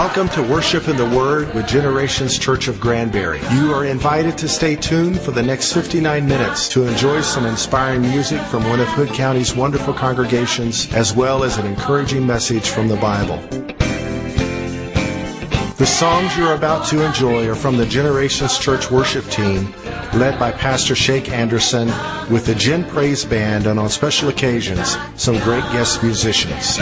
Welcome to Worship in the Word with Generations Church of Granbury. You are invited to stay tuned for the next 59 minutes to enjoy some inspiring music from one of Hood County's wonderful congregations, as well as an encouraging message from the Bible. The songs you're about to enjoy are from the Generations Church worship team, led by Pastor Shake Anderson, with the Gen Praise Band, and on special occasions, some great guest musicians.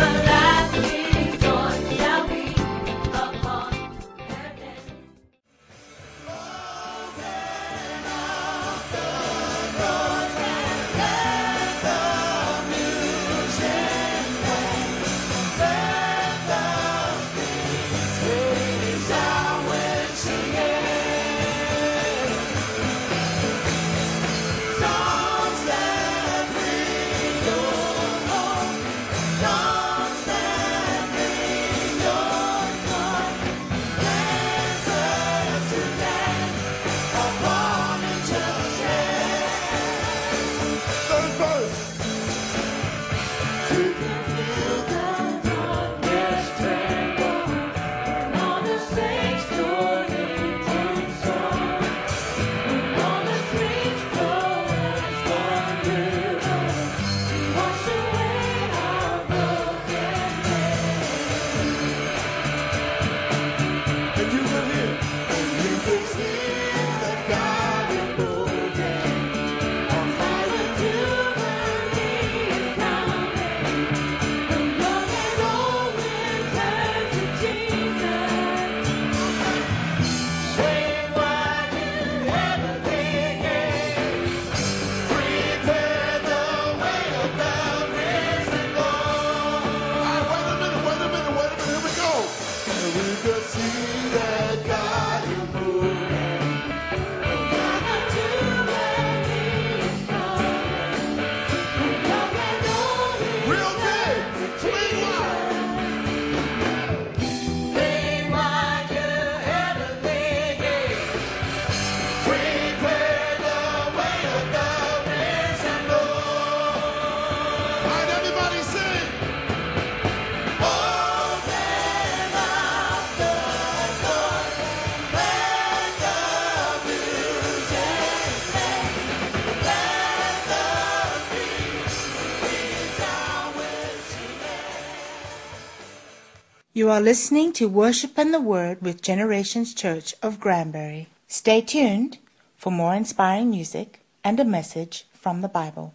You are listening to Worship and the Word with Generations Church of Granbury. Stay tuned for more inspiring music and a message from the Bible.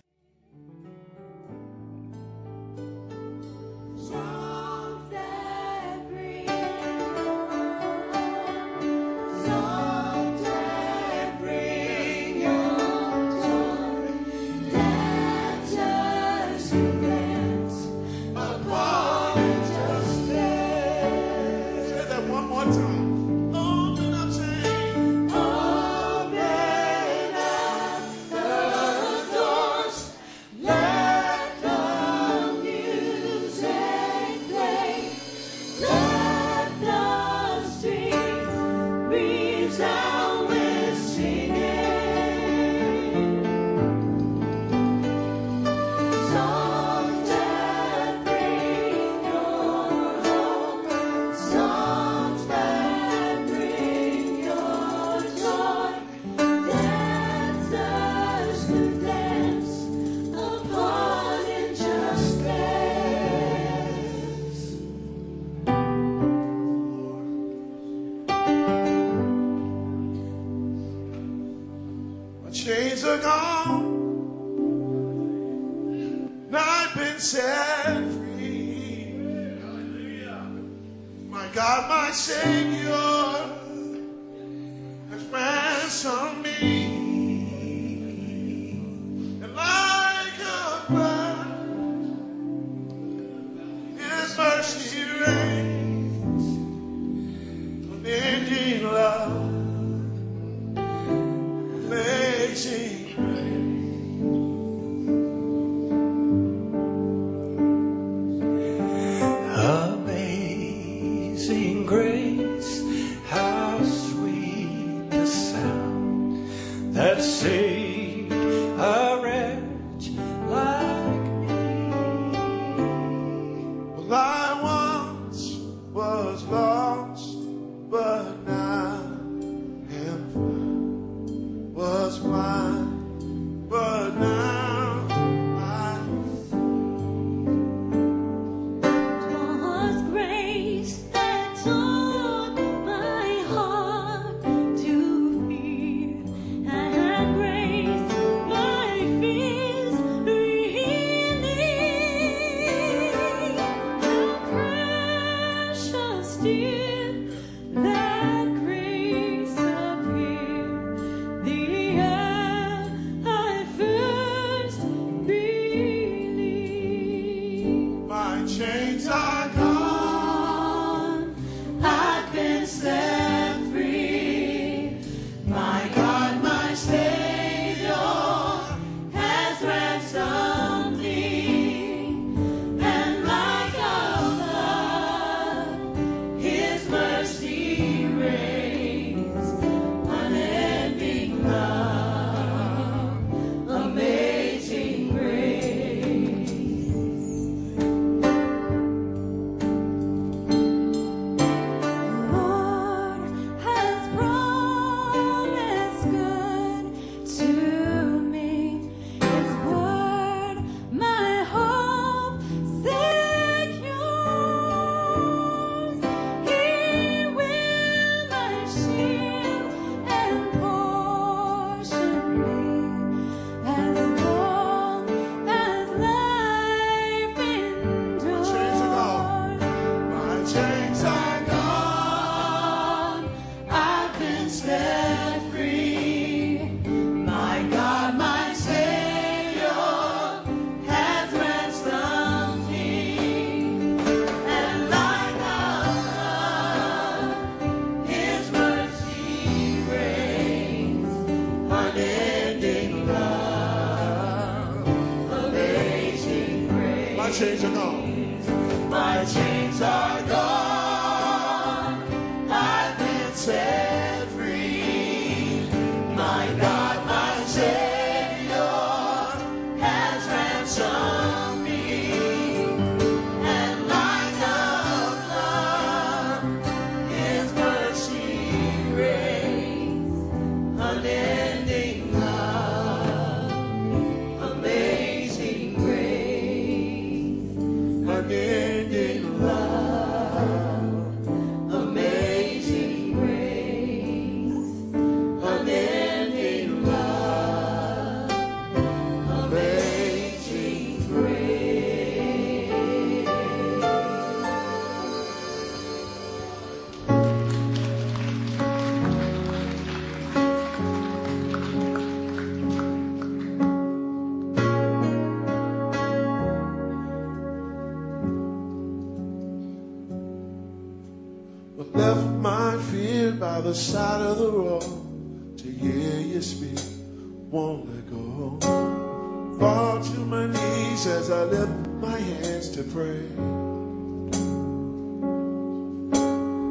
Pray.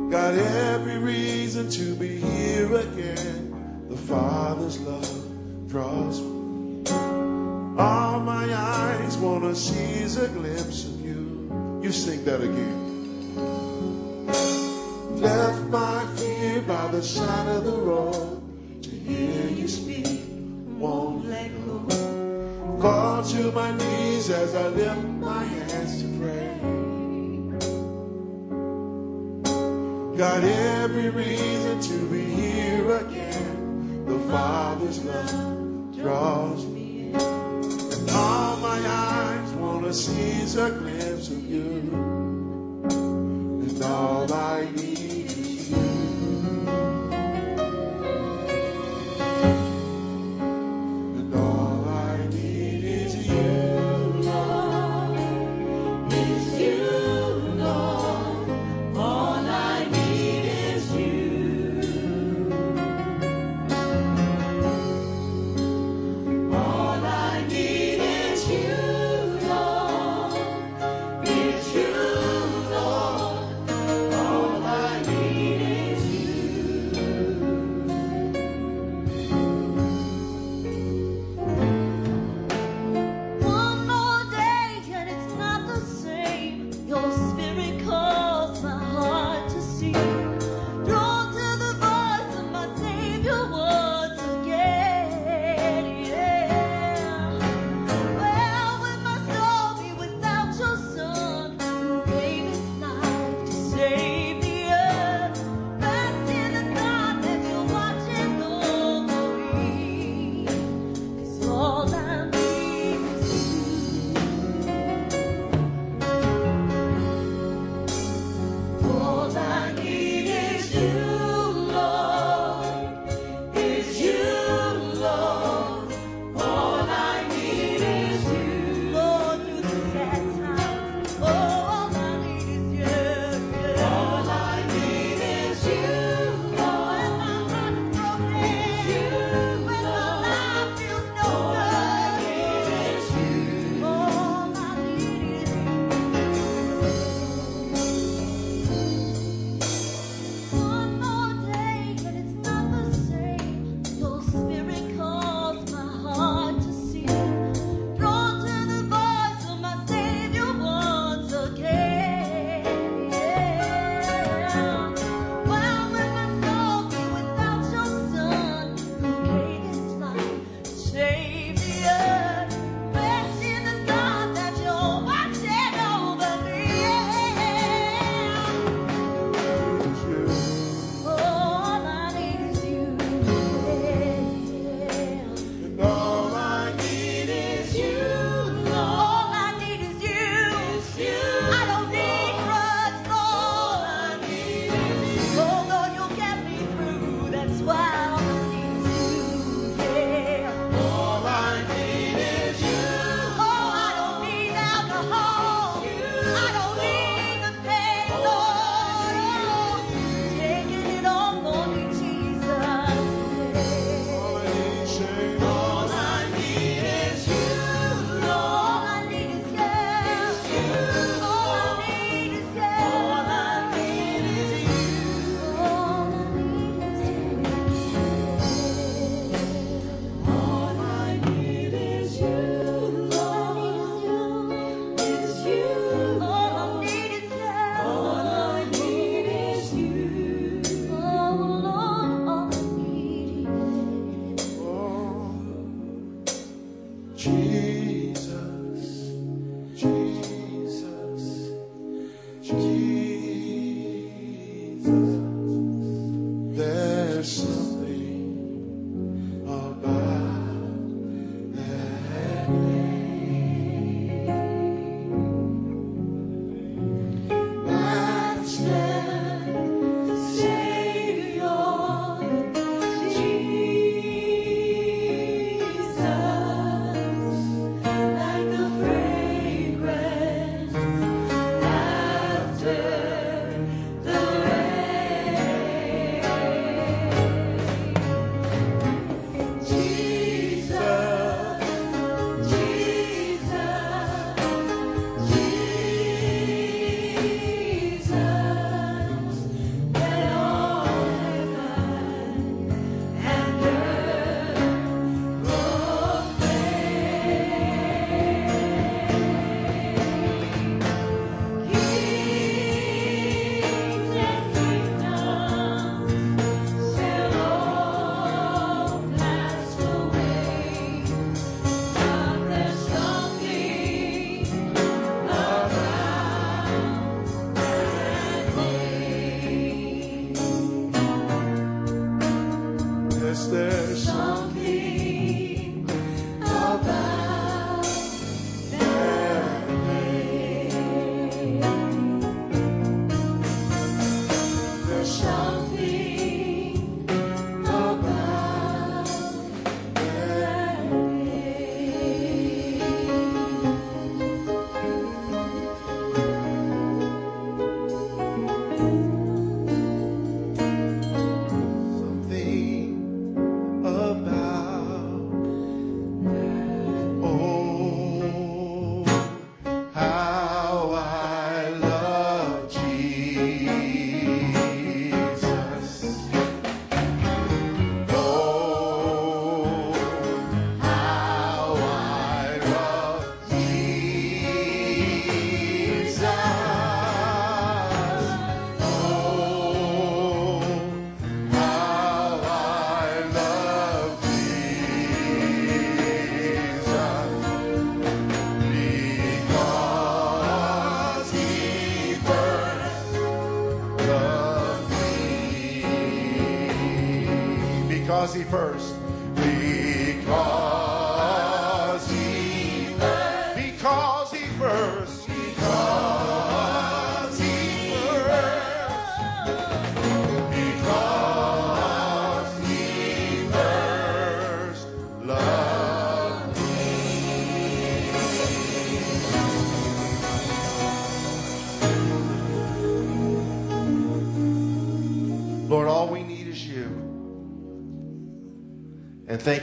Got every reason to be here again. The Father's love draws me. All my eyes wanna seize a glimpse of you. You sing that again. Left my fear by the side of the road fall to my knees as I lift my hands to pray. Got every reason to be here again. The Father's love draws me in. And all my eyes want to seize a glimpse of you. And all I need.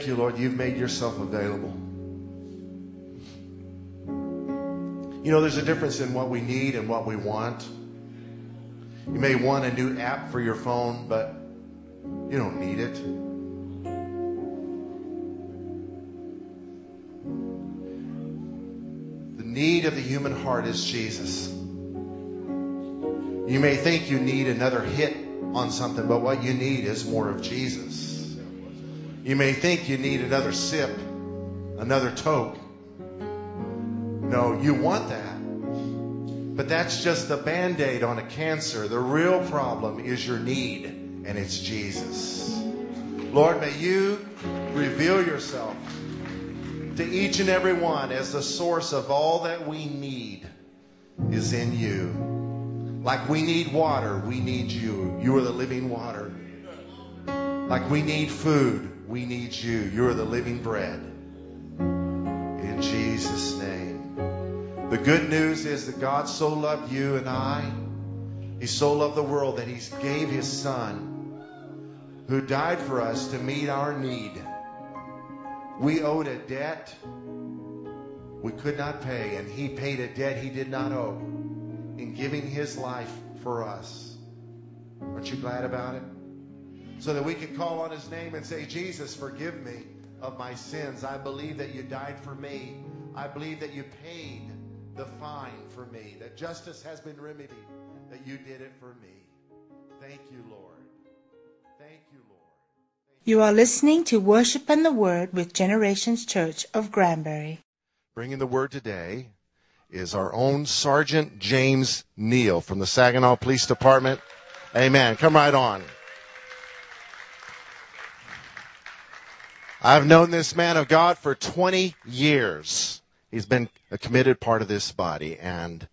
You, Lord, you've made yourself available. You know, there's a difference in what we need and what we want. You may want a new app for your phone, but you don't need it. The need of the human heart is Jesus. You may think you need another hit on something, but what you need is more of Jesus. You may think you need another sip, another toke. No, you want that. But that's just the band aid on a cancer. The real problem is your need, and it's Jesus. Lord, may you reveal yourself to each and every one as the source of all that we need is in you. Like we need water, we need you. You are the living water. Like we need food, we need you. You are the living bread. In Jesus' name. The good news is that God so loved you and I. He so loved the world that He gave His Son, who died for us to meet our need. We owed a debt we could not pay, and He paid a debt He did not owe in giving His life for us. Aren't you glad about it? So that we can call on His name and say, Jesus, forgive me of my sins. I believe that you died for me. I believe that you paid the fine for me, that justice has been remedied, that you did it for me. Thank you, Lord. Thank you, Lord. Thank You are listening to Worship and the Word with Generations Church of Granbury. Bringing the word today is our own Sergeant James Neal from the Saginaw Police Department. Amen. Come right on. I've known this man of God for 20 years. He's been a committed part of this body, and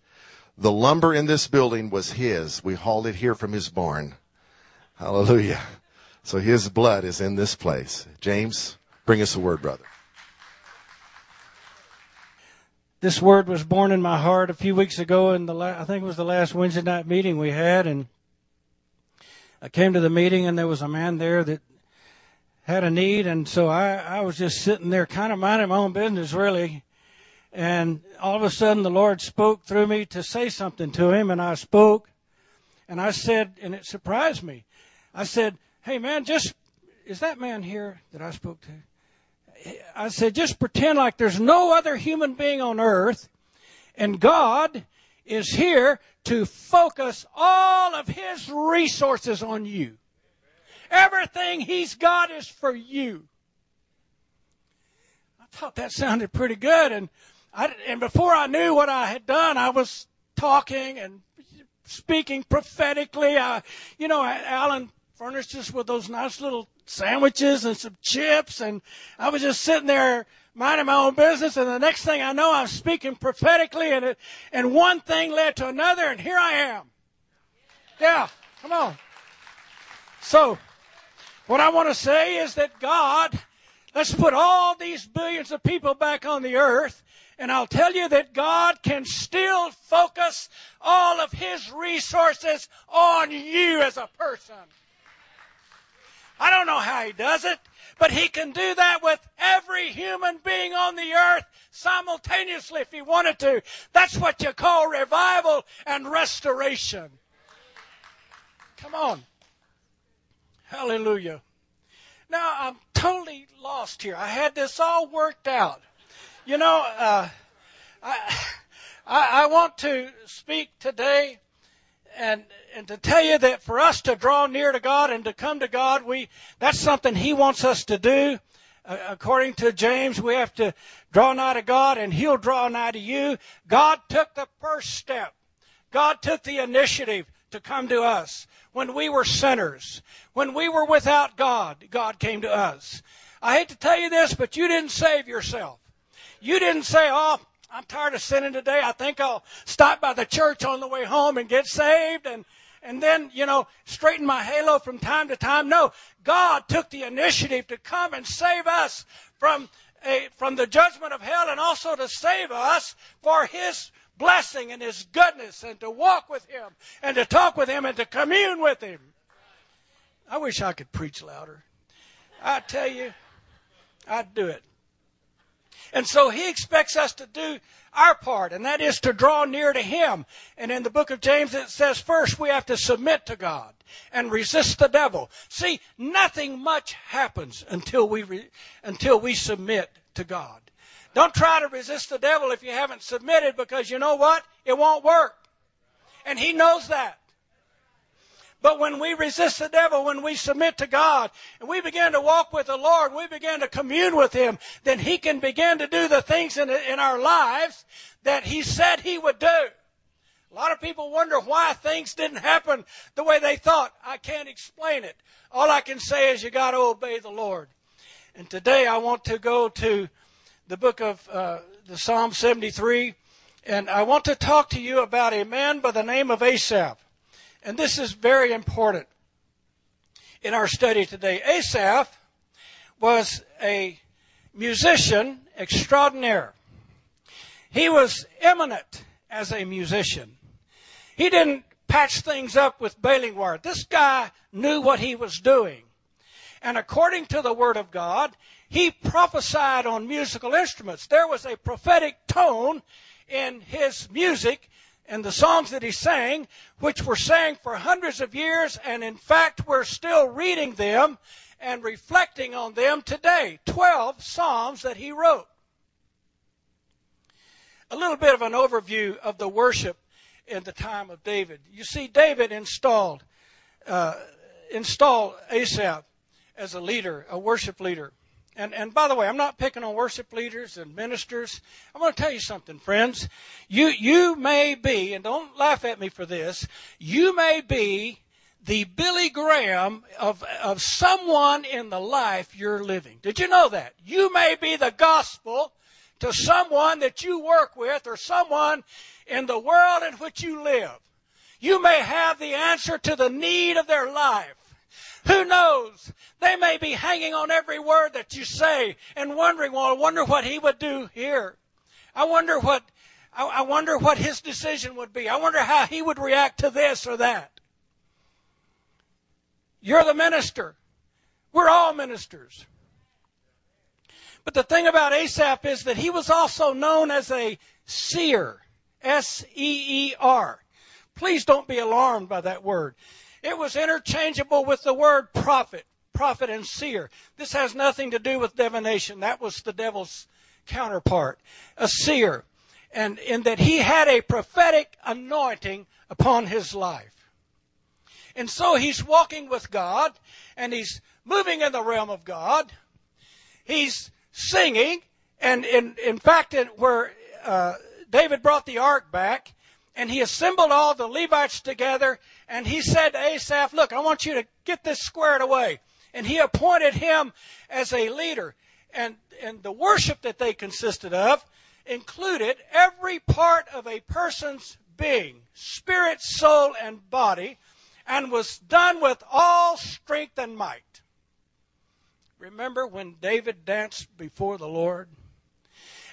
the lumber in this building was his. We hauled it here from his barn. Hallelujah. So his blood is in this place. James, bring us a word, brother. This word was born in my heart a few weeks ago, in the la- I think it was the last Wednesday night meeting we had, and I came to the meeting, and there was a man there that had a need, and so I, I was just sitting there, kind of minding my own business, really. And all of a sudden, the Lord spoke through me to say something to him, and I spoke, and I said, and it surprised me. I said, "Hey, man, just is that man here that I spoke to?" I said, just pretend like there's no other human being on earth, and God is here to focus all of His resources on you. Everything He's got is for you. I thought that sounded pretty good, and I, and before I knew what I had done, I was talking and speaking prophetically. I, you know, Alan furnished us with those nice little sandwiches and some chips, and I was just sitting there minding my own business. And the next thing I know, I'm speaking prophetically, and it, and one thing led to another, and here I am. Yeah, come on. So, what I want to say is that God, let's put all these billions of people back on the earth, and I'll tell you that God can still focus all of His resources on you as a person. I don't know how he does it, but he can do that with every human being on the earth simultaneously if he wanted to. That's what you call revival and restoration. Come on. Hallelujah. Now I'm totally lost here. I had this all worked out. You know, uh, I, I, want to speak today and and to tell you that for us to draw near to God and to come to God, we that's something He wants us to do. According to James, we have to draw nigh to God, and He'll draw nigh to you. God took the first step. God took the initiative to come to us when we were sinners, when we were without God. God came to us. I hate to tell you this, but you didn't save yourself. You didn't say, "Oh, I'm tired of sinning today. I think I'll stop by the church on the way home and get saved and, and then, you know, straighten my halo from time to time. No, God took the initiative to come and save us from a, from the judgment of hell and also to save us for His blessing and His goodness and to walk with Him and to talk with Him and to commune with Him. I wish I could preach louder. I tell you, I'd do it. And so he expects us to do our part, and that is to draw near to him. And in the book of James, it says first we have to submit to God and resist the devil. See, nothing much happens until we, re- until we submit to God. Don't try to resist the devil if you haven't submitted because you know what? It won't work. And he knows that. But when we resist the devil, when we submit to God, and we begin to walk with the Lord, we begin to commune with Him, then He can begin to do the things in, in our lives that He said He would do. A lot of people wonder why things didn't happen the way they thought. I can't explain it. All I can say is you got to obey the Lord. And today I want to go to the book of uh, the Psalm 73, and I want to talk to you about a man by the name of Asaph. And this is very important in our study today. Asaph was a musician extraordinaire. He was eminent as a musician. He didn't patch things up with baling wire. This guy knew what he was doing. And according to the Word of God, he prophesied on musical instruments. There was a prophetic tone in his music and the songs that he sang, which were sang for hundreds of years, and in fact, we're still reading them and reflecting on them today. Twelve psalms that he wrote. A little bit of an overview of the worship in the time of David. You see, David installed uh, installed Asaph as a leader, a worship leader. And, and by the way, I'm not picking on worship leaders and ministers. I'm going to tell you something, friends. You, you may be, and don't laugh at me for this, you may be the Billy Graham of, of someone in the life you're living. Did you know that? You may be the gospel to someone that you work with or someone in the world in which you live. You may have the answer to the need of their life. Who knows? They may be hanging on every word that you say and wondering, well, I wonder what he would do here. I wonder what, I wonder what his decision would be. I wonder how he would react to this or that. You're the minister. We're all ministers. But the thing about Asaph is that he was also known as a seer. S E E R. Please don't be alarmed by that word. It was interchangeable with the word prophet, prophet and seer. This has nothing to do with divination. That was the devil's counterpart, a seer. And in that he had a prophetic anointing upon his life. And so he's walking with God and he's moving in the realm of God. He's singing. And in, in fact, where uh, David brought the ark back, and he assembled all the Levites together, and he said to Asaph, Look, I want you to get this squared away. And he appointed him as a leader. And, and the worship that they consisted of included every part of a person's being, spirit, soul, and body, and was done with all strength and might. Remember when David danced before the Lord?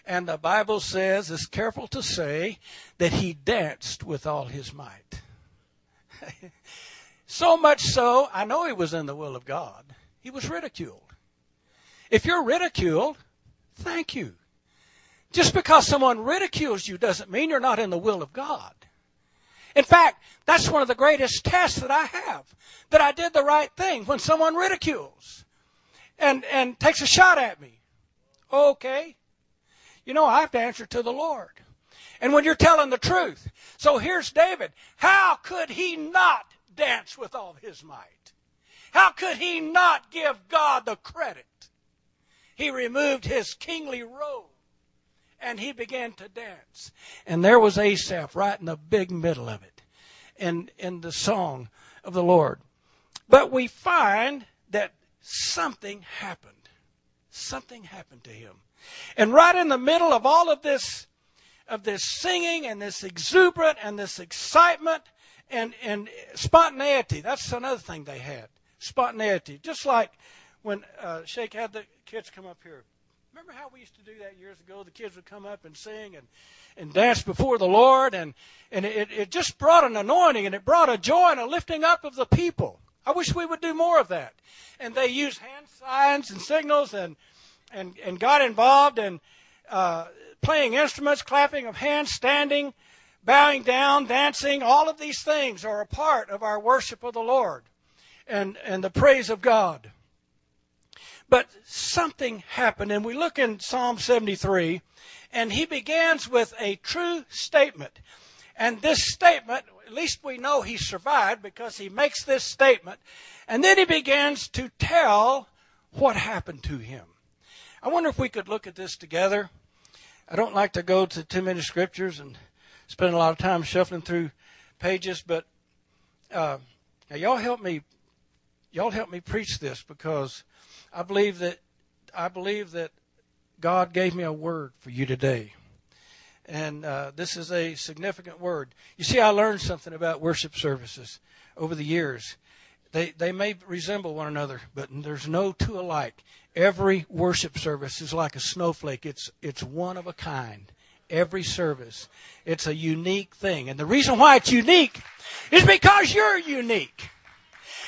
And the Bible says, is careful to say, that he danced with all his might. so much so, I know he was in the will of God. He was ridiculed. If you're ridiculed, thank you. Just because someone ridicules you doesn't mean you're not in the will of God. In fact, that's one of the greatest tests that I have. That I did the right thing when someone ridicules and, and takes a shot at me. Okay. You know, I have to answer to the Lord. And when you're telling the truth. So here's David. How could he not dance with all his might? How could he not give God the credit? He removed his kingly robe and he began to dance. And there was Asaph right in the big middle of it in, in the song of the Lord. But we find that something happened. Something happened to him. And right in the middle of all of this, of this singing and this exuberant and this excitement and, and spontaneity, that's another thing they had. Spontaneity. Just like when uh, Shake had the kids come up here. Remember how we used to do that years ago? The kids would come up and sing and, and dance before the Lord, and, and it, it just brought an anointing and it brought a joy and a lifting up of the people. I wish we would do more of that. And they used hand signs and signals and and, and got involved and, uh, playing instruments, clapping of hands, standing, bowing down, dancing. All of these things are a part of our worship of the Lord and, and the praise of God. But something happened, and we look in Psalm 73, and he begins with a true statement. And this statement, at least we know he survived because he makes this statement, and then he begins to tell what happened to him. I wonder if we could look at this together. I don't like to go to too many scriptures and spend a lot of time shuffling through pages, but uh, y'all help me. Y'all help me preach this because I believe that I believe that God gave me a word for you today, and uh, this is a significant word. You see, I learned something about worship services over the years. They they may resemble one another, but there's no two alike. Every worship service is like a snowflake. It's, it's one of a kind. Every service. It's a unique thing. And the reason why it's unique is because you're unique.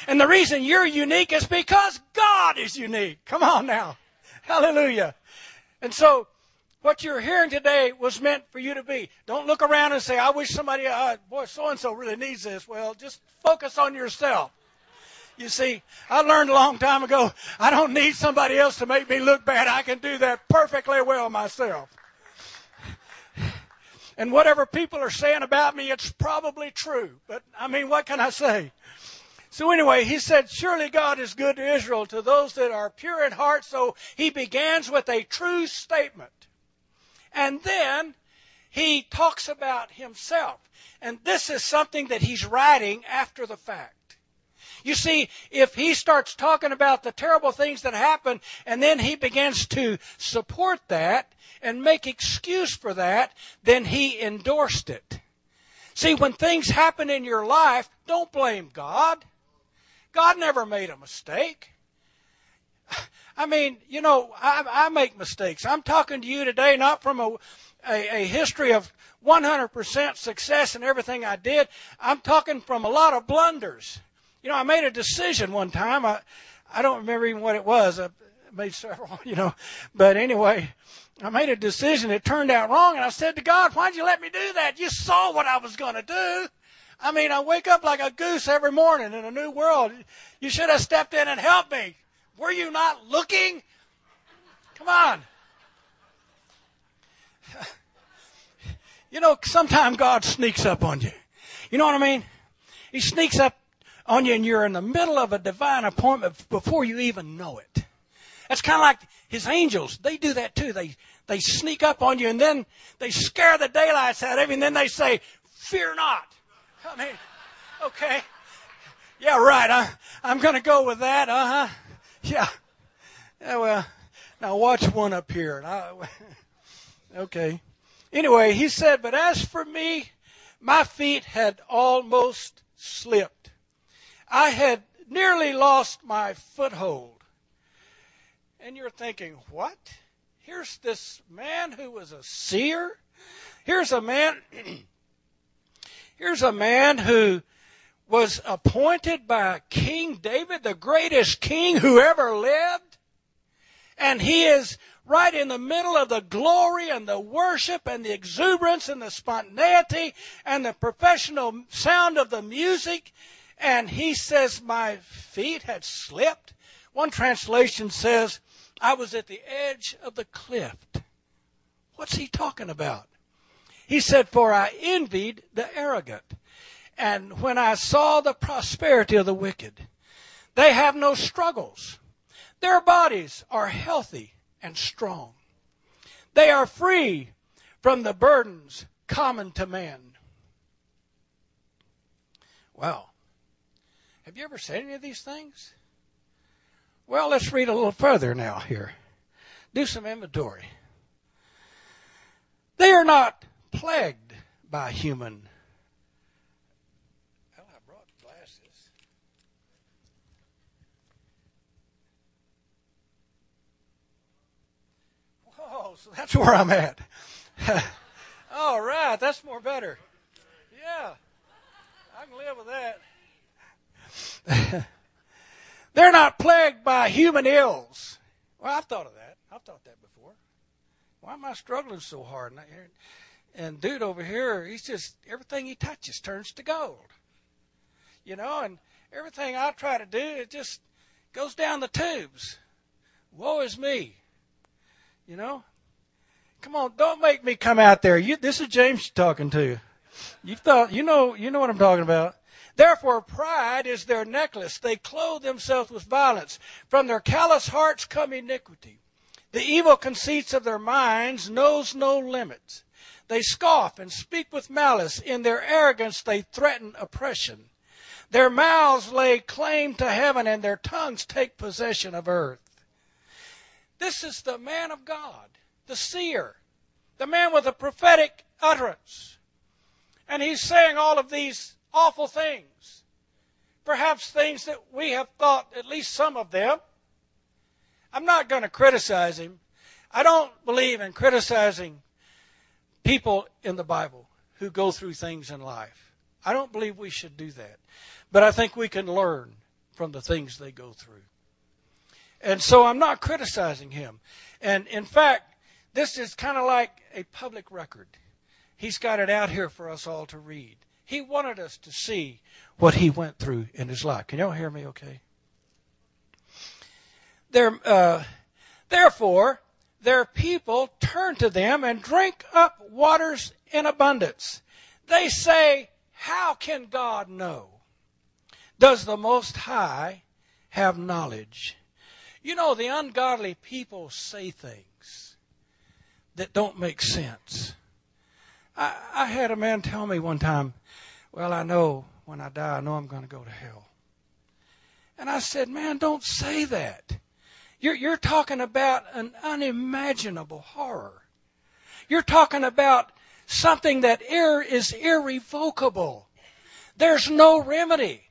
And the reason you're unique is because God is unique. Come on now. Hallelujah. And so, what you're hearing today was meant for you to be. Don't look around and say, I wish somebody, uh, boy, so and so really needs this. Well, just focus on yourself. You see, I learned a long time ago, I don't need somebody else to make me look bad. I can do that perfectly well myself. And whatever people are saying about me, it's probably true. But I mean, what can I say? So anyway, he said, surely God is good to Israel, to those that are pure in heart. So he begins with a true statement. And then he talks about himself. And this is something that he's writing after the fact. You see, if he starts talking about the terrible things that happen and then he begins to support that and make excuse for that, then he endorsed it. See, when things happen in your life, don't blame God. God never made a mistake. I mean, you know, I, I make mistakes. I'm talking to you today not from a, a, a history of 100% success in everything I did. I'm talking from a lot of blunders. You know, I made a decision one time. I, I don't remember even what it was. I made several, you know. But anyway, I made a decision. It turned out wrong. And I said to God, why'd you let me do that? You saw what I was going to do. I mean, I wake up like a goose every morning in a new world. You should have stepped in and helped me. Were you not looking? Come on. You know, sometimes God sneaks up on you. You know what I mean? He sneaks up on you and you're in the middle of a divine appointment before you even know it. That's kind of like his angels. They do that too. They, they sneak up on you and then they scare the daylights out of you and then they say, fear not. I mean, okay. Yeah, right. I, I'm going to go with that. Uh huh. Yeah. Yeah, well, now watch one up here. I, okay. Anyway, he said, But as for me, my feet had almost slipped. I had nearly lost my foothold. And you're thinking, What? Here's this man who was a seer. Here's a man. here's a man who was appointed by King David, the greatest king who ever lived. And he is right in the middle of the glory and the worship and the exuberance and the spontaneity and the professional sound of the music. And he says, My feet had slipped. One translation says, I was at the edge of the cliff. What's he talking about? He said, For I envied the arrogant. And when I saw the prosperity of the wicked, they have no struggles. Their bodies are healthy and strong. They are free from the burdens common to man. Wow. Have you ever said any of these things? Well, let's read a little further now here. Do some inventory. They are not plagued by human. Well, I brought glasses. Whoa, so that's where I'm at. All right, that's more better. Yeah, I can live with that. They're not plagued by human ills. Well, I've thought of that. I've thought that before. Why am I struggling so hard? And, dude over here, he's just everything he touches turns to gold. You know, and everything I try to do, it just goes down the tubes. Woe is me. You know? Come on, don't make me come out there. You, this is James talking to you. You thought you know you know what I'm talking about. Therefore, pride is their necklace. They clothe themselves with violence. From their callous hearts come iniquity. The evil conceits of their minds knows no limits. They scoff and speak with malice. In their arrogance, they threaten oppression. Their mouths lay claim to heaven, and their tongues take possession of earth. This is the man of God, the seer, the man with a prophetic utterance. And he's saying all of these awful things. Perhaps things that we have thought, at least some of them. I'm not going to criticize him. I don't believe in criticizing people in the Bible who go through things in life. I don't believe we should do that. But I think we can learn from the things they go through. And so I'm not criticizing him. And in fact, this is kind of like a public record. He's got it out here for us all to read. He wanted us to see what he went through in his life. Can y'all hear me okay? There, uh, therefore, their people turn to them and drink up waters in abundance. They say, How can God know? does the Most High have knowledge. You know, the ungodly people say things that don't make sense. I, I had a man tell me one time, Well, I know when I die, I know I'm going to go to hell. And I said, Man, don't say that. You're, you're talking about an unimaginable horror. You're talking about something that ir- is irrevocable. There's no remedy.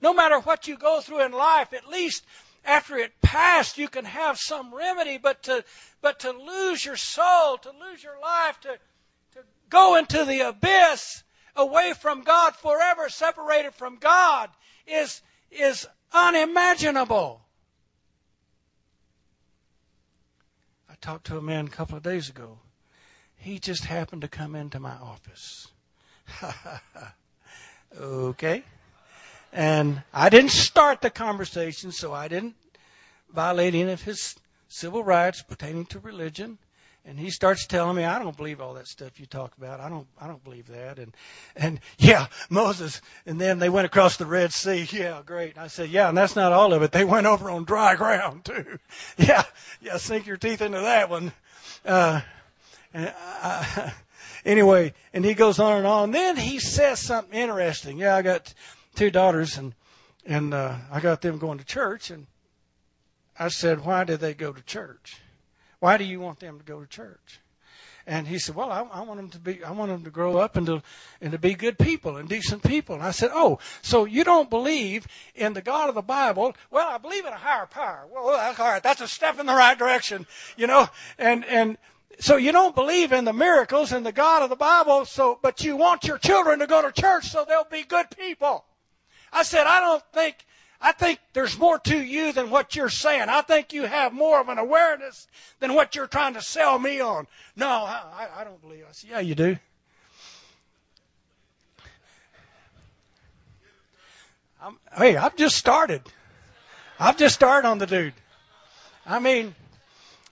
No matter what you go through in life, at least after it passed, you can have some remedy. But to, but to lose your soul, to lose your life, to, to go into the abyss away from God forever, separated from God, is, is unimaginable. I talked to a man a couple of days ago. He just happened to come into my office. okay. And I didn't start the conversation, so I didn't violate any of his civil rights pertaining to religion. And he starts telling me, I don't believe all that stuff you talk about. I don't, I don't believe that. And, and yeah, Moses. And then they went across the Red Sea. Yeah, great. And I said, yeah, and that's not all of it. They went over on dry ground too. Yeah, yeah, sink your teeth into that one. Uh, and I, anyway, and he goes on and on. Then he says something interesting. Yeah, I got two daughters and, and, uh, I got them going to church and I said, why did they go to church? Why do you want them to go to church? And he said, "Well, I, I, want them to be. I want them to grow up and to and to be good people and decent people." And I said, "Oh, so you don't believe in the God of the Bible? Well, I believe in a higher power. Well, that's all right. That's a step in the right direction, you know. And and so you don't believe in the miracles and the God of the Bible. So, but you want your children to go to church so they'll be good people." I said, "I don't think I think there's more to you than what you're saying. I think you have more of an awareness than what you're trying to sell me on. No, I, I don't believe. I said, yeah, you do. I'm, hey, I've just started. I've just started on the dude. I mean,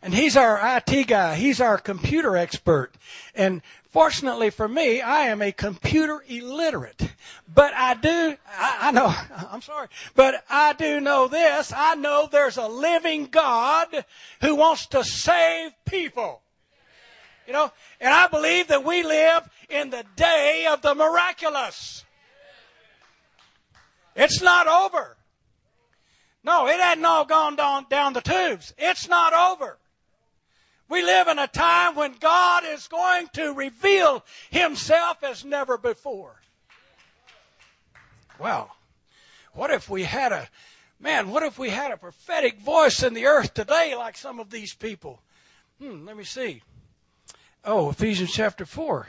and he's our IT guy. He's our computer expert. And Fortunately for me, I am a computer illiterate. But I do, I, I, know, I'm sorry, but I do know this. I know there's a living God who wants to save people. You know, and I believe that we live in the day of the miraculous. It's not over. No, it hadn't all gone down, down the tubes. It's not over. We live in a time when God is going to reveal Himself as never before. Well, what if we had a, man, what if we had a prophetic voice in the earth today like some of these people? Hmm, let me see. Oh, Ephesians chapter 4.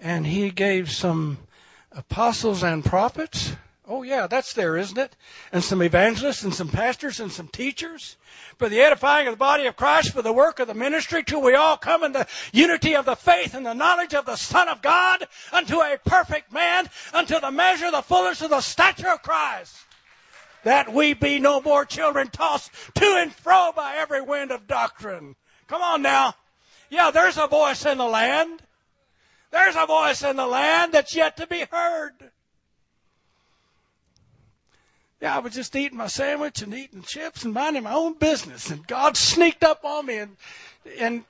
And he gave some apostles and prophets. Oh, yeah, that's there, isn't it? And some evangelists and some pastors and some teachers for the edifying of the body of Christ, for the work of the ministry, till we all come in the unity of the faith and the knowledge of the Son of God, unto a perfect man, unto the measure, of the fullness of the stature of Christ. That we be no more children tossed to and fro by every wind of doctrine. Come on now. Yeah, there's a voice in the land. There's a voice in the land that's yet to be heard. Yeah, I was just eating my sandwich and eating chips and minding my own business. And God sneaked up on me and, and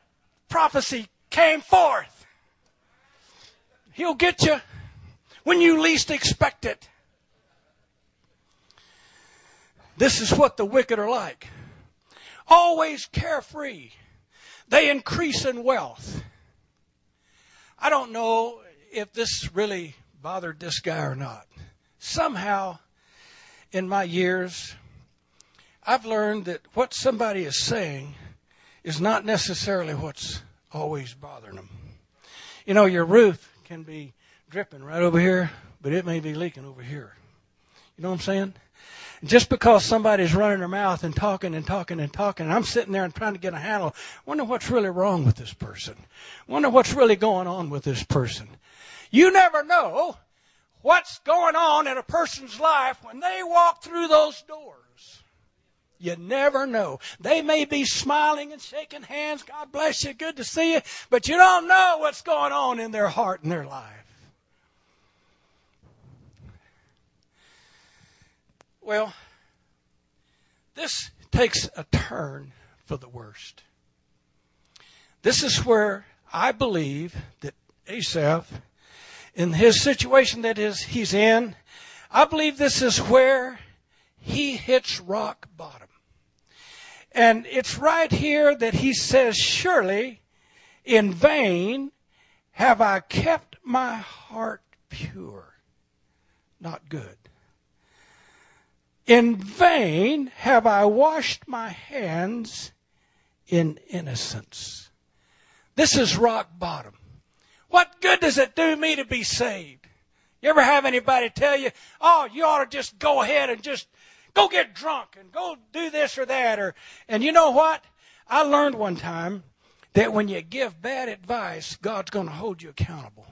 prophecy came forth. He'll get you when you least expect it. This is what the wicked are like. Always carefree. They increase in wealth. I don't know if this really bothered this guy or not. Somehow, in my years, I've learned that what somebody is saying is not necessarily what's always bothering them. You know, your roof can be dripping right over here, but it may be leaking over here. You know what I'm saying? Just because somebody's running their mouth and talking and talking and talking, and I'm sitting there and trying to get a handle, wonder what's really wrong with this person. Wonder what's really going on with this person. You never know what's going on in a person's life when they walk through those doors. You never know. They may be smiling and shaking hands. God bless you. Good to see you. But you don't know what's going on in their heart and their life. Well, this takes a turn for the worst. This is where I believe that Asaph, in his situation that is he's in, I believe this is where he hits rock bottom. And it's right here that he says, Surely in vain have I kept my heart pure, not good. In vain have I washed my hands in innocence. This is rock bottom. What good does it do me to be saved? You ever have anybody tell you, oh, you ought to just go ahead and just go get drunk and go do this or that or and you know what? I learned one time that when you give bad advice, God's going to hold you accountable.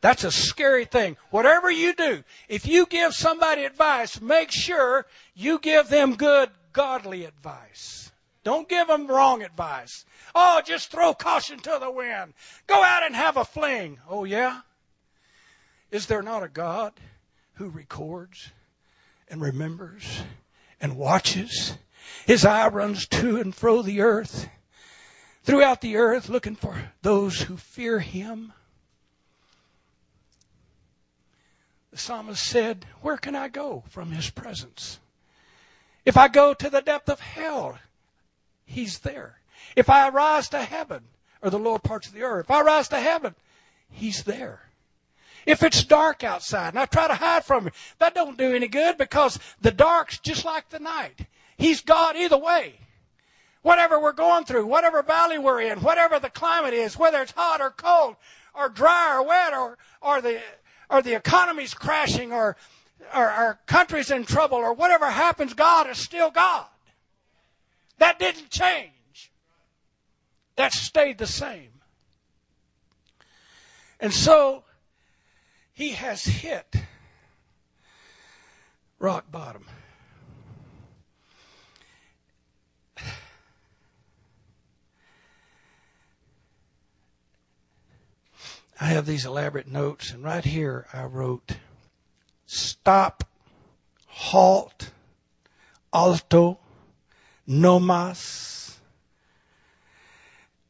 That's a scary thing. Whatever you do, if you give somebody advice, make sure you give them good, godly advice. Don't give them wrong advice. Oh, just throw caution to the wind. Go out and have a fling. Oh, yeah? Is there not a God who records and remembers and watches? His eye runs to and fro the earth, throughout the earth, looking for those who fear him. The psalmist said, Where can I go from his presence? If I go to the depth of hell, he's there. If I rise to heaven, or the lower parts of the earth, if I rise to heaven, he's there. If it's dark outside and I try to hide from him, that don't do any good because the dark's just like the night. He's God either way. Whatever we're going through, whatever valley we're in, whatever the climate is, whether it's hot or cold, or dry or wet, or, or the or the economy's crashing or, or our country's in trouble or whatever happens, God is still God. That didn't change. That stayed the same. And so he has hit rock bottom. I have these elaborate notes, and right here I wrote stop, halt, alto, no mas.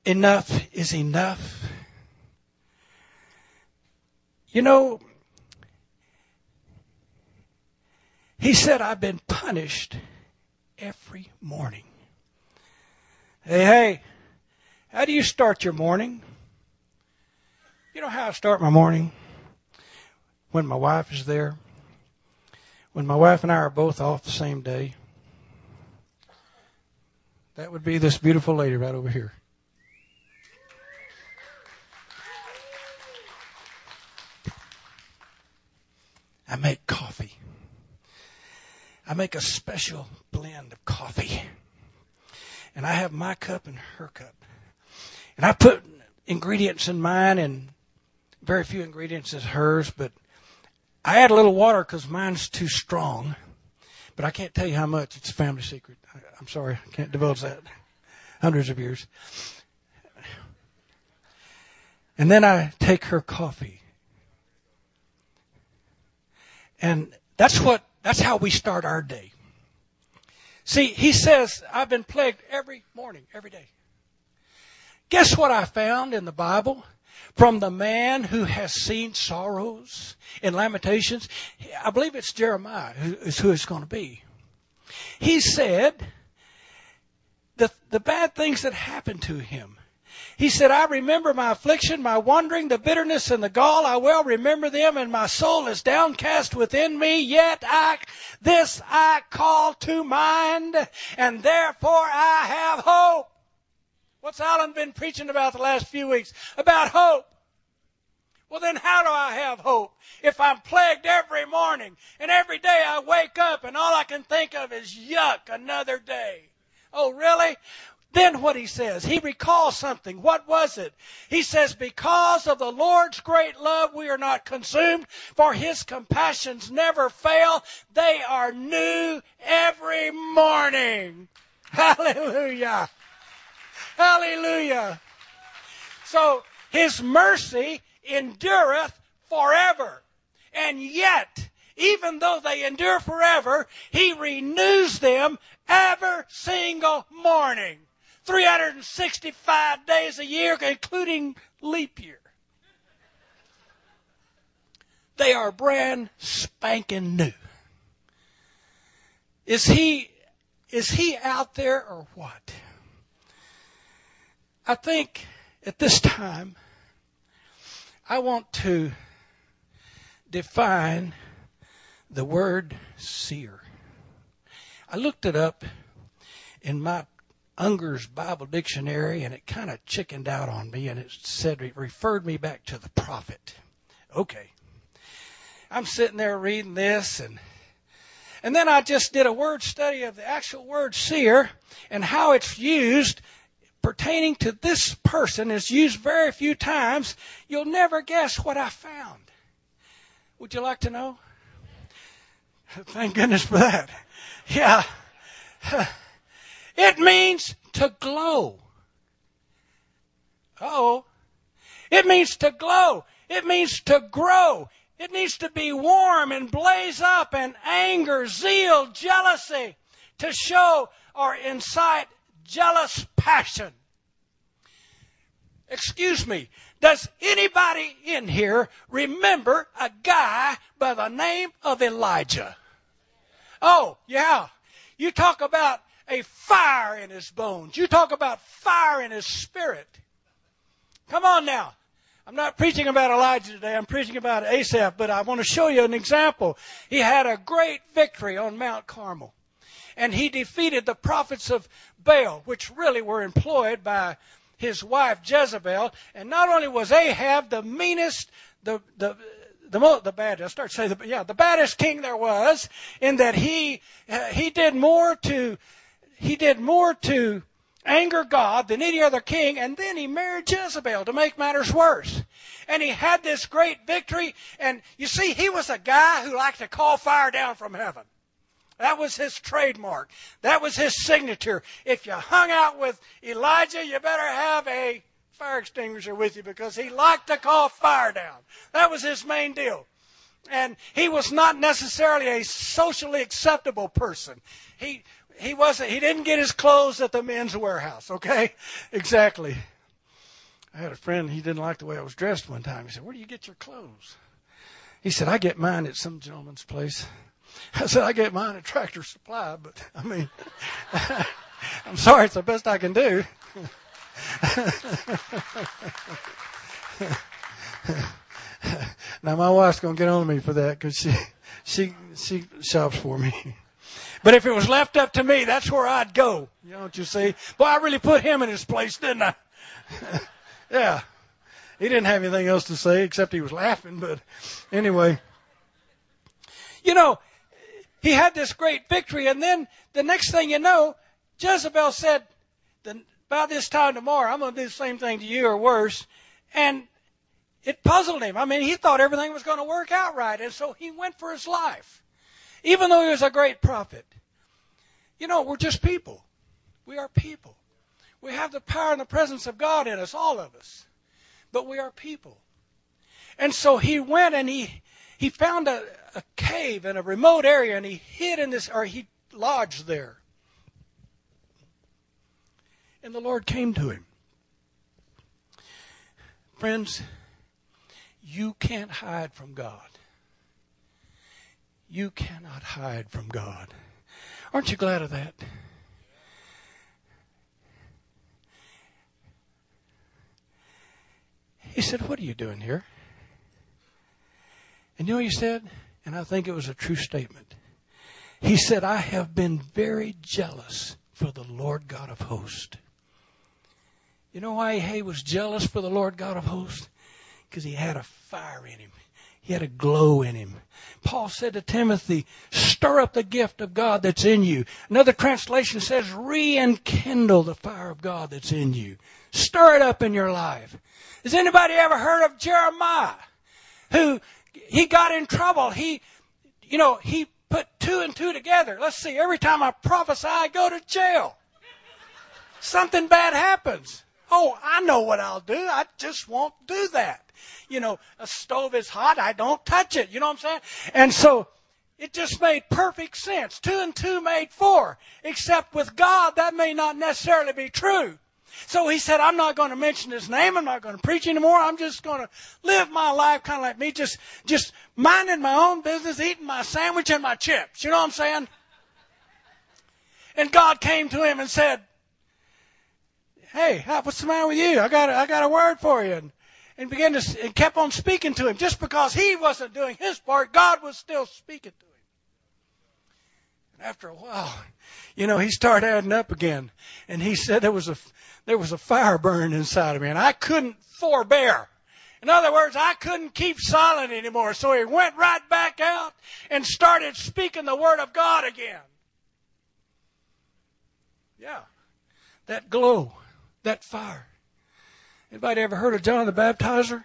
Enough is enough. You know, he said, I've been punished every morning. Hey, hey, how do you start your morning? You know how I start my morning? When my wife is there. When my wife and I are both off the same day. That would be this beautiful lady right over here. I make coffee. I make a special blend of coffee. And I have my cup and her cup. And I put ingredients in mine and very few ingredients in hers, but I add a little water because mine's too strong. But I can't tell you how much. It's a family secret. I, I'm sorry, I can't divulge that. Hundreds of years. And then I take her coffee. And that's what, that's how we start our day. See, he says, I've been plagued every morning, every day. Guess what I found in the Bible? From the man who has seen sorrows and Lamentations. I believe it's Jeremiah is who it's going to be. He said the, the bad things that happened to him. He said, I remember my affliction, my wandering, the bitterness and the gall. I well remember them, and my soul is downcast within me. Yet I, this I call to mind, and therefore I have hope. What's Alan been preaching about the last few weeks? About hope. Well, then how do I have hope if I'm plagued every morning and every day I wake up and all I can think of is yuck, another day? Oh, really? Then what he says, he recalls something. What was it? He says, because of the Lord's great love, we are not consumed, for his compassions never fail. They are new every morning. Hallelujah. Hallelujah. So his mercy endureth forever. And yet, even though they endure forever, He renews them every single morning. 365 days a year, including leap year. They are brand spanking new. Is he, is he out there or what? I think at this time, I want to define the word seer. I looked it up in my Unger's Bible Dictionary and it kind of chickened out on me and it said it referred me back to the prophet. Okay. I'm sitting there reading this and and then I just did a word study of the actual word seer and how it's used pertaining to this person is used very few times. You'll never guess what I found. Would you like to know? Thank goodness for that. Yeah. It means to glow. Oh. It means to glow. It means to grow. It needs to be warm and blaze up and anger, zeal, jealousy to show or incite jealous passion. Excuse me, does anybody in here remember a guy by the name of Elijah? Oh, yeah. You talk about a fire in his bones. You talk about fire in his spirit. Come on now. I'm not preaching about Elijah today. I'm preaching about Asaph, but I want to show you an example. He had a great victory on Mount Carmel. And he defeated the prophets of Baal, which really were employed by his wife Jezebel. And not only was Ahab the meanest, the, the, the most, the bad, I start saying, the, yeah, the baddest king there was, in that he, uh, he did more to, he did more to anger God than any other king, and then he married Jezebel to make matters worse. And he had this great victory, and you see, he was a guy who liked to call fire down from heaven. That was his trademark. That was his signature. If you hung out with Elijah, you better have a fire extinguisher with you because he liked to call fire down. That was his main deal. And he was not necessarily a socially acceptable person. He he wasn't he didn't get his clothes at the Men's Wearhouse okay exactly i had a friend he didn't like the way i was dressed one time he said where do you get your clothes he said i get mine at some gentleman's place i said i get mine at tractor supply but i mean i'm sorry it's the best i can do now my wife's gonna get on me for that because she she she shops for me but if it was left up to me, that's where I'd go. You know what you see? Boy, I really put him in his place, didn't I? yeah. He didn't have anything else to say except he was laughing, but anyway. You know, he had this great victory, and then the next thing you know, Jezebel said, by this time tomorrow, I'm going to do the same thing to you or worse. And it puzzled him. I mean, he thought everything was going to work out right, and so he went for his life. Even though he was a great prophet. You know, we're just people. We are people. We have the power and the presence of God in us, all of us. But we are people. And so he went and he he found a, a cave in a remote area and he hid in this or he lodged there. And the Lord came to him. Friends, you can't hide from God. You cannot hide from God. Aren't you glad of that? He said, What are you doing here? And you know what he said? And I think it was a true statement. He said, I have been very jealous for the Lord God of hosts. You know why he was jealous for the Lord God of hosts? Because he had a fire in him. He had a glow in him. Paul said to Timothy, stir up the gift of God that's in you. Another translation says, re-enkindle the fire of God that's in you. Stir it up in your life. Has anybody ever heard of Jeremiah? Who, he got in trouble. He, you know, he put two and two together. Let's see, every time I prophesy, I go to jail. Something bad happens. Oh, I know what I'll do. I just won't do that you know, a stove is hot, I don't touch it. You know what I'm saying? And so It just made perfect sense. Two and two made four. Except with God, that may not necessarily be true. So he said, I'm not going to mention his name. I'm not going to preach anymore. I'm just going to live my life kind of like me, just, just minding my own business, eating my sandwich and my chips. You know what I'm saying? And God came to him and said, Hey, what's the matter with you? I got a, I got a word for you. And, and began to, and kept on speaking to him. Just because he wasn't doing his part, God was still speaking to him. And after a while, you know, he started adding up again. And he said there was a, there was a fire burning inside of me and I couldn't forbear. In other words, I couldn't keep silent anymore. So he went right back out and started speaking the word of God again. Yeah. That glow, that fire. Anybody ever heard of John the Baptizer?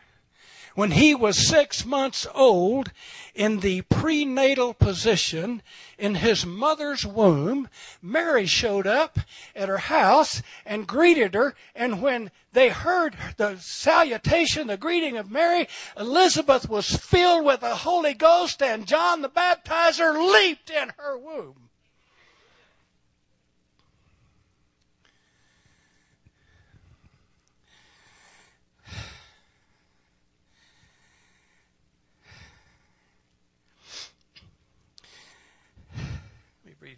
When he was six months old, in the prenatal position in his mother's womb, Mary showed up at her house and greeted her. And when they heard the salutation, the greeting of Mary, Elizabeth was filled with the Holy Ghost, and John the Baptizer leaped in her womb.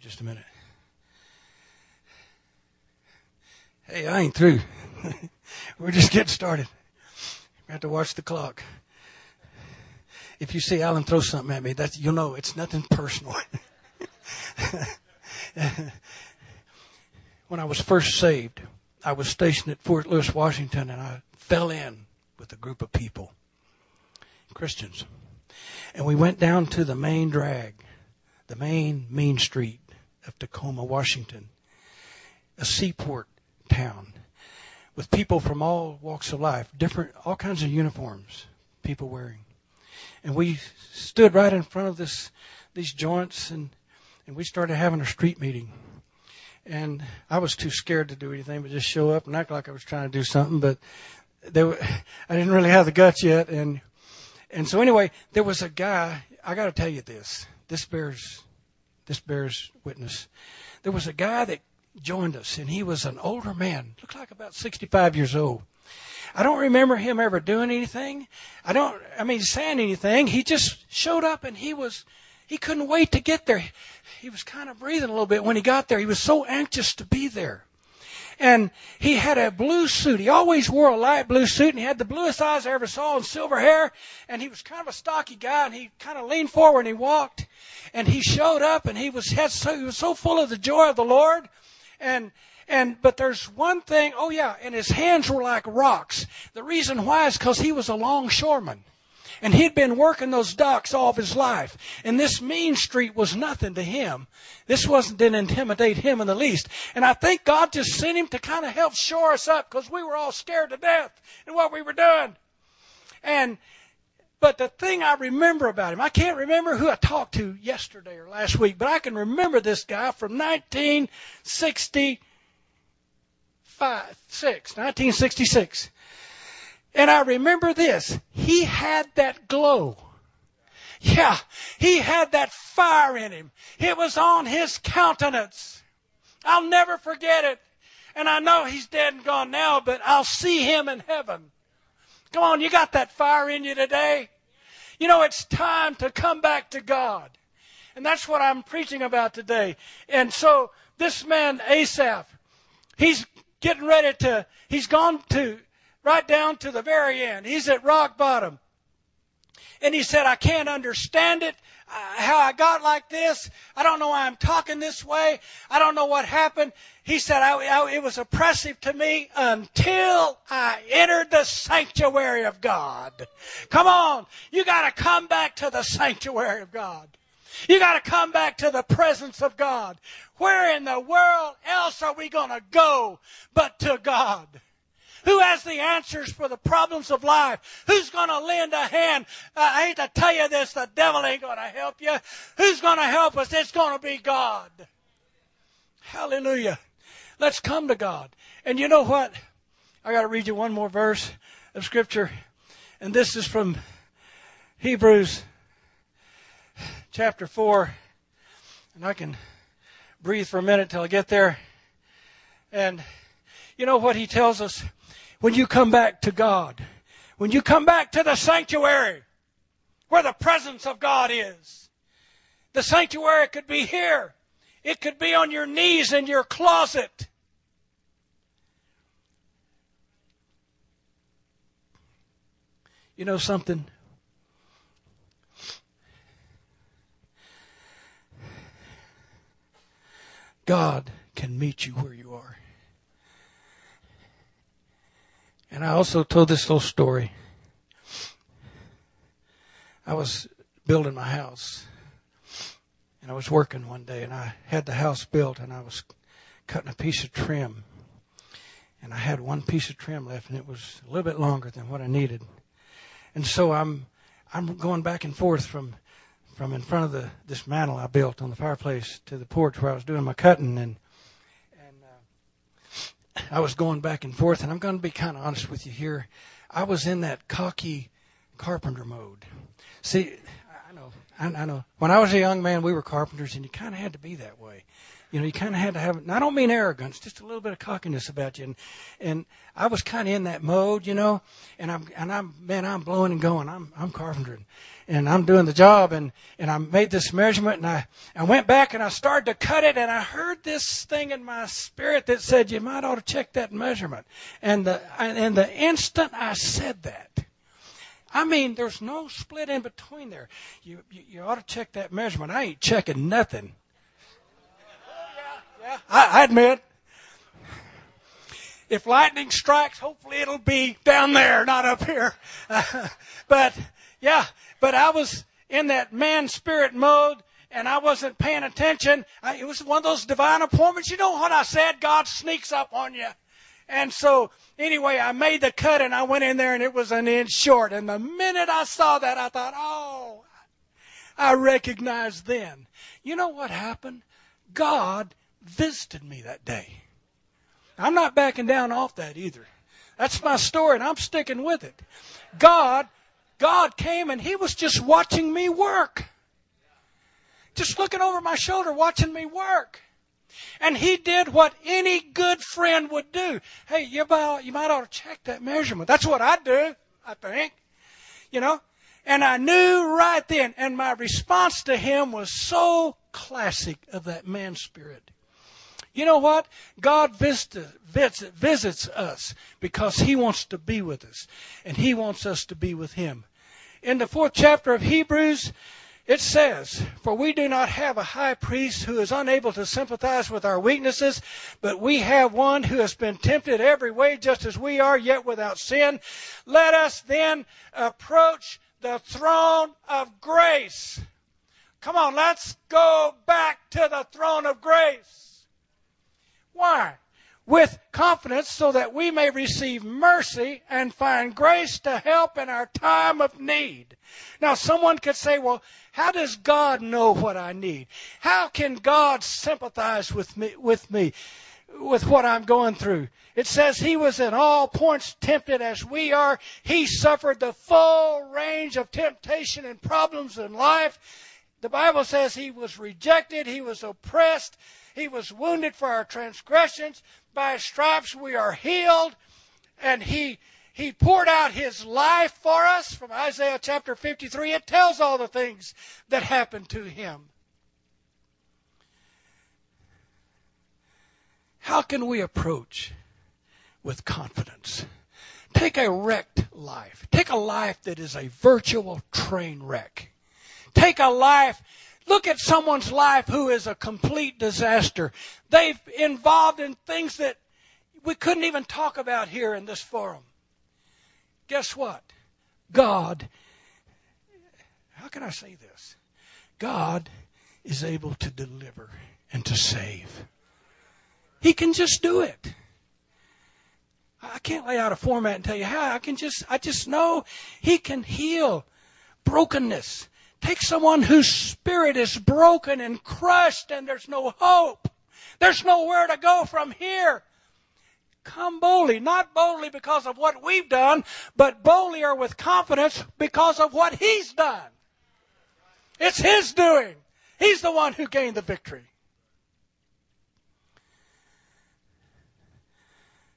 Just a minute. Hey, I ain't through. We're just getting started. We have to watch the clock. If you see Alan throw something at me, that's you'll know it's nothing personal. when I was first saved, I was stationed at Fort Lewis, Washington, and I fell in with a group of people, Christians. And we went down to the main drag, the main main street of Tacoma, Washington, a seaport town with people from all walks of life, different, all kinds of uniforms, people wearing. And we stood right in front of this, these joints and, and we started having a street meeting. And I was too scared to do anything but just show up and act like I was trying to do something, but they were, I didn't really have the guts yet. And, and so anyway, there was a guy, I gotta tell you this, this bears this bears witness. There was a guy that joined us, and he was an older man, looked like about 65 years old. I don't remember him ever doing anything. I don't, I mean, saying anything. He just showed up and he was, he couldn't wait to get there. He was kind of breathing a little bit when he got there. He was so anxious to be there. And he had a blue suit. He always wore a light blue suit and he had the bluest eyes I ever saw and silver hair. And he was kind of a stocky guy and he kind of leaned forward and he walked and he showed up and he was, had so, he was so full of the joy of the Lord. And, and, but there's one thing, oh yeah, and his hands were like rocks. The reason why is because he was a longshoreman. And he'd been working those docks all of his life. And this mean street was nothing to him. This wasn't, didn't intimidate him in the least. And I think God just sent him to kind of help shore us up because we were all scared to death in what we were doing. And, but the thing I remember about him, I can't remember who I talked to yesterday or last week, but I can remember this guy from 1965, 6, 1966. And I remember this. He had that glow. Yeah, he had that fire in him. It was on his countenance. I'll never forget it. And I know he's dead and gone now, but I'll see him in heaven. Come on, you got that fire in you today? You know, it's time to come back to God. And that's what I'm preaching about today. And so this man, Asaph, he's getting ready to, he's gone to right down to the very end. He's at rock bottom. And he said, I can't understand it, uh, how I got like this. I don't know why I'm talking this way. I don't know what happened. He said, I, I, it was oppressive to me until I entered the sanctuary of God. Come on. You gotta come back to the sanctuary of God. You gotta come back to the presence of God. Where in the world else are we gonna go but to God? Who has the answers for the problems of life? Who's going to lend a hand? Uh, I hate to tell you this, the devil ain't going to help you. Who's going to help us? It's going to be God. Hallelujah. Let's come to God. And you know what? I got to read you one more verse of scripture. And this is from Hebrews chapter 4, and I can breathe for a minute till I get there. And you know what he tells us? When you come back to God, when you come back to the sanctuary, where the presence of God is, the sanctuary could be here. It could be on your knees in your closet. You know something? God can meet you where you are. And I also told this little story. I was building my house. And I was working one day and I had the house built and I was cutting a piece of trim. And I had one piece of trim left and it was a little bit longer than what I needed. And so I'm I'm going back and forth from from in front of the this mantle I built on the fireplace to the porch where I was doing my cutting and I was going back and forth and I'm going to be kind of honest with you here. I was in that cocky carpenter mode. See, I know, I, I know. When I was a young man, we were carpenters, and you kind of had to be that way. You know, you kind of had to have. And I don't mean arrogance, just a little bit of cockiness about you. And and I was kind of in that mode, you know. And I'm and I'm man, I'm blowing and going. I'm I'm carpentering, and I'm doing the job. And and I made this measurement, and I I went back and I started to cut it, and I heard this thing in my spirit that said you might ought to check that measurement. And the and the instant I said that. I mean, there's no split in between there. You, you, you ought to check that measurement. I ain't checking nothing. I, I admit. If lightning strikes, hopefully it'll be down there, not up here. but yeah, but I was in that man spirit mode and I wasn't paying attention. I, it was one of those divine appointments. You know what I said? God sneaks up on you. And so, anyway, I made the cut and I went in there and it was an inch short. And the minute I saw that, I thought, oh, I recognized then. You know what happened? God visited me that day. I'm not backing down off that either. That's my story and I'm sticking with it. God, God came and He was just watching me work. Just looking over my shoulder, watching me work. And he did what any good friend would do. Hey, you might, you might ought to check that measurement. That's what I do, I think. You know? And I knew right then, and my response to him was so classic of that man spirit. You know what? God visits, visits us because He wants to be with us, and He wants us to be with Him. In the fourth chapter of Hebrews, it says, For we do not have a high priest who is unable to sympathize with our weaknesses, but we have one who has been tempted every way just as we are, yet without sin. Let us then approach the throne of grace. Come on, let's go back to the throne of grace. Why? With confidence so that we may receive mercy and find grace to help in our time of need. Now, someone could say, well, how does God know what I need? How can God sympathize with me, with me, with what I'm going through? It says he was in all points tempted as we are. He suffered the full range of temptation and problems in life. The Bible says he was rejected, he was oppressed, he was wounded for our transgressions. By his stripes we are healed. And he, he poured out his life for us from Isaiah chapter 53. It tells all the things that happened to him. How can we approach with confidence? Take a wrecked life. Take a life that is a virtual train wreck. Take a life Look at someone's life who is a complete disaster. They've involved in things that we couldn't even talk about here in this forum. Guess what? God, how can I say this? God is able to deliver and to save. He can just do it. I can't lay out a format and tell you how. I can just, I just know He can heal brokenness. Take someone whose spirit is broken and crushed and there's no hope. There's nowhere to go from here. Come boldly, not boldly because of what we've done, but boldly or with confidence because of what He's done. It's His doing. He's the one who gained the victory.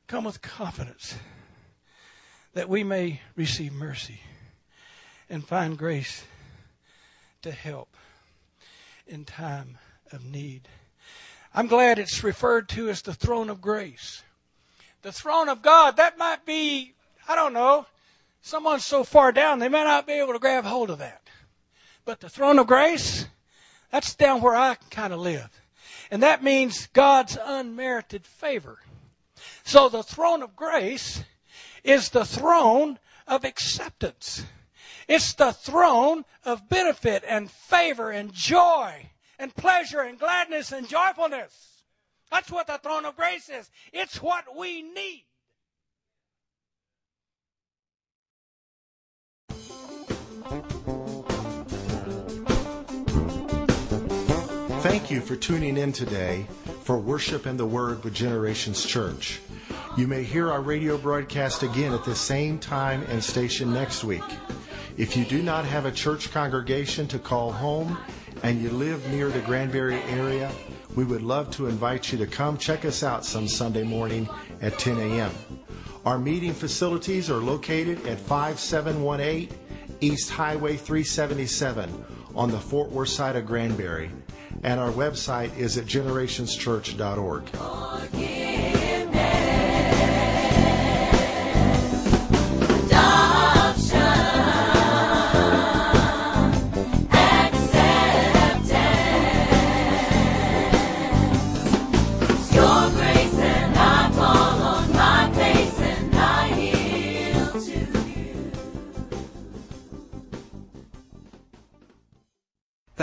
Come with confidence that we may receive mercy and find grace to help in time of need. I'm glad it's referred to as the throne of grace. The throne of God, that might be, I don't know, someone so far down they may not be able to grab hold of that. But the throne of grace, that's down where I kind of live. And that means God's unmerited favor. So the throne of grace is the throne of acceptance. It's the throne of benefit and favor and joy and pleasure and gladness and joyfulness. That's what the throne of grace is. It's what we need. Thank you for tuning in today for Worship and the Word with Generations Church. You may hear our radio broadcast again at the same time and station next week. If you do not have a church congregation to call home and you live near the Granbury area, we would love to invite you to come check us out some Sunday morning at 10 a.m. Our meeting facilities are located at 5718 East Highway 377 on the Fort Worth side of Granbury, and our website is at generationschurch.org.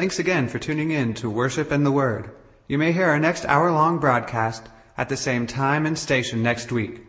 Thanks again for tuning in to Worship and the Word. You may hear our next hour long broadcast at the same time and station next week.